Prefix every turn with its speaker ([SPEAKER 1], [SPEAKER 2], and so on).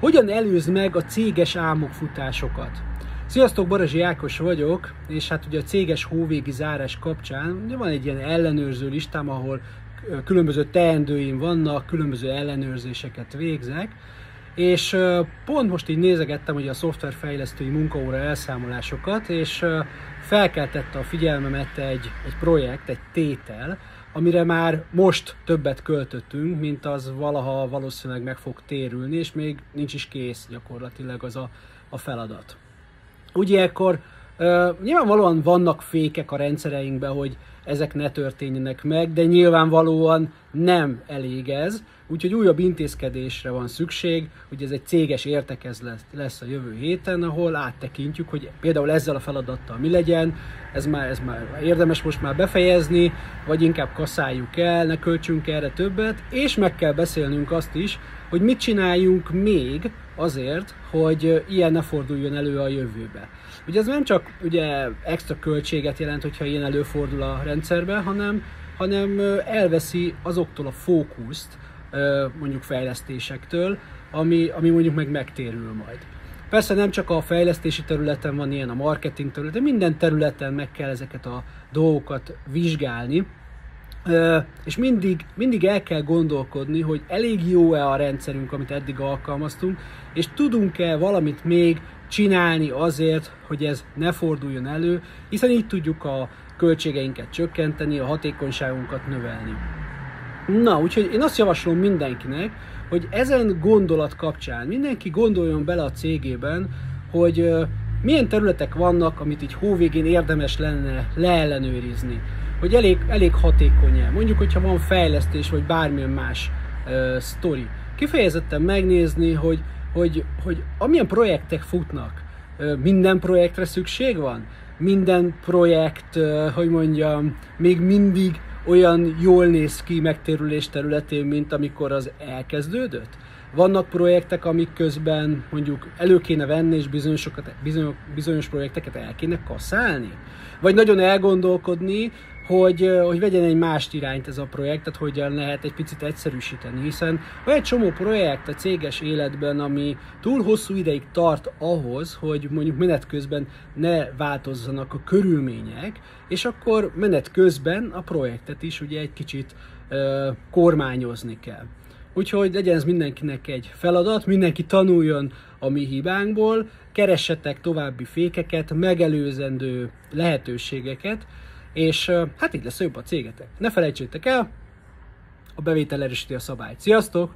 [SPEAKER 1] hogyan előz meg a céges álmokfutásokat. Sziasztok, Barazsi Ákos vagyok, és hát ugye a céges hóvégi zárás kapcsán ugye van egy ilyen ellenőrző listám, ahol különböző teendőim vannak, különböző ellenőrzéseket végzek, és pont most így nézegettem ugye a szoftverfejlesztői munkaóra elszámolásokat, és felkeltette a figyelmemet egy, egy projekt, egy tétel, amire már most többet költöttünk, mint az valaha valószínűleg meg fog térülni, és még nincs is kész gyakorlatilag az a, a feladat. Ugye ekkor uh, nyilvánvalóan vannak fékek a rendszereinkben, hogy ezek ne történjenek meg, de nyilvánvalóan nem elég ez, úgyhogy újabb intézkedésre van szükség, hogy ez egy céges értekez lesz, lesz a jövő héten, ahol áttekintjük, hogy például ezzel a feladattal mi legyen, ez már, ez már érdemes most már befejezni, vagy inkább kaszáljuk el, ne költsünk erre többet, és meg kell beszélnünk azt is, hogy mit csináljunk még azért, hogy ilyen ne forduljon elő a jövőbe. Ugye ez nem csak ugye extra költséget jelent, hogyha ilyen előfordul a rendszerbe, hanem, hanem elveszi azoktól a fókuszt, mondjuk fejlesztésektől, ami, ami mondjuk meg megtérül majd. Persze nem csak a fejlesztési területen van ilyen, a marketing területen, minden területen meg kell ezeket a dolgokat vizsgálni, és mindig, mindig el kell gondolkodni, hogy elég jó-e a rendszerünk, amit eddig alkalmaztunk, és tudunk-e valamit még csinálni azért, hogy ez ne forduljon elő, hiszen így tudjuk a költségeinket csökkenteni, a hatékonyságunkat növelni. Na, úgyhogy én azt javaslom mindenkinek, hogy ezen gondolat kapcsán mindenki gondoljon bele a cégében, hogy milyen területek vannak, amit így hóvégén érdemes lenne leellenőrizni. Hogy elég, elég hatékony -e. Mondjuk, hogyha van fejlesztés, vagy bármilyen más uh, sztori. Kifejezetten megnézni, hogy, hogy, hogy amilyen projektek futnak, uh, minden projektre szükség van? Minden projekt, uh, hogy mondjam, még mindig olyan jól néz ki megtérülés területén, mint amikor az elkezdődött? Vannak projektek, amik közben mondjuk elő kéne venni, és bizonyosokat, bizonyos, bizonyos projekteket el kéne kaszálni? Vagy nagyon elgondolkodni, hogy, hogy vegyen egy más irányt ez a projekt, tehát hogyan lehet egy picit egyszerűsíteni, hiszen van egy csomó projekt a céges életben, ami túl hosszú ideig tart ahhoz, hogy mondjuk menet közben ne változzanak a körülmények, és akkor menet közben a projektet is ugye egy kicsit ö, kormányozni kell. Úgyhogy legyen ez mindenkinek egy feladat, mindenki tanuljon a mi hibánkból, keressetek további fékeket, megelőzendő lehetőségeket, és hát így lesz jobb a cégetek. Ne felejtsétek el, a bevétel erősíti a szabályt. Sziasztok!